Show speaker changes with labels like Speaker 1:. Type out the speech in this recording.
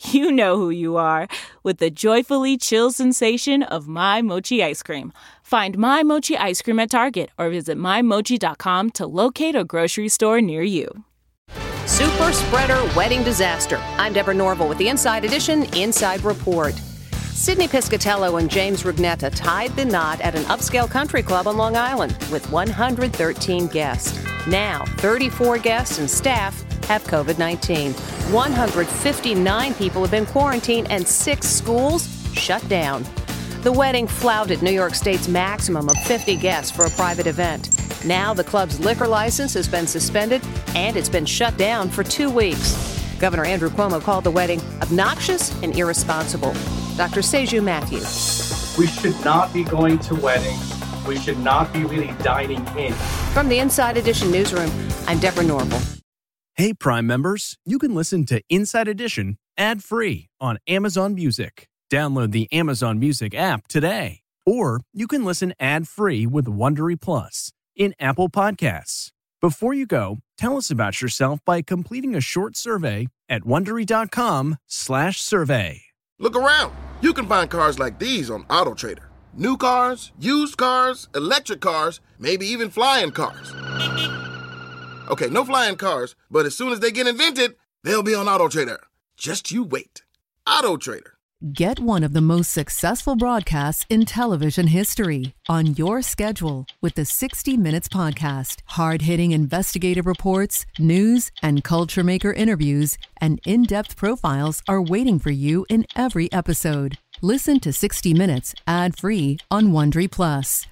Speaker 1: you know who you are with the joyfully chill sensation of My Mochi ice cream. Find My Mochi ice cream at Target or visit MyMochi.com to locate a grocery store near you.
Speaker 2: Super spreader wedding disaster. I'm Deborah Norville with the Inside Edition Inside Report. Sydney Piscatello and James Rugnetta tied the knot at an upscale country club on Long Island with 113 guests. Now, 34 guests and staff have COVID 19. 159 people have been quarantined, and six schools shut down. The wedding flouted New York State's maximum of 50 guests for a private event. Now, the club's liquor license has been suspended and it's been shut down for two weeks. Governor Andrew Cuomo called the wedding obnoxious and irresponsible. Dr. Seju Matthew.
Speaker 3: We should not be going to weddings. We should not be really dining in.
Speaker 2: From the Inside Edition newsroom, I'm Deborah Norville.
Speaker 4: Hey, Prime members, you can listen to Inside Edition ad free on Amazon Music. Download the Amazon Music app today. Or you can listen ad free with Wondery Plus in Apple Podcasts. Before you go, tell us about yourself by completing a short survey at wondery.com/survey.
Speaker 5: Look around. You can find cars like these on AutoTrader. New cars, used cars, electric cars, maybe even flying cars. Okay, no flying cars, but as soon as they get invented, they'll be on Auto Trader. Just you wait. Auto Trader.
Speaker 6: Get one of the most successful broadcasts in television history on your schedule with the 60 Minutes Podcast. Hard hitting investigative reports, news, and culture maker interviews, and in depth profiles are waiting for you in every episode. Listen to 60 Minutes ad free on Wondery Plus.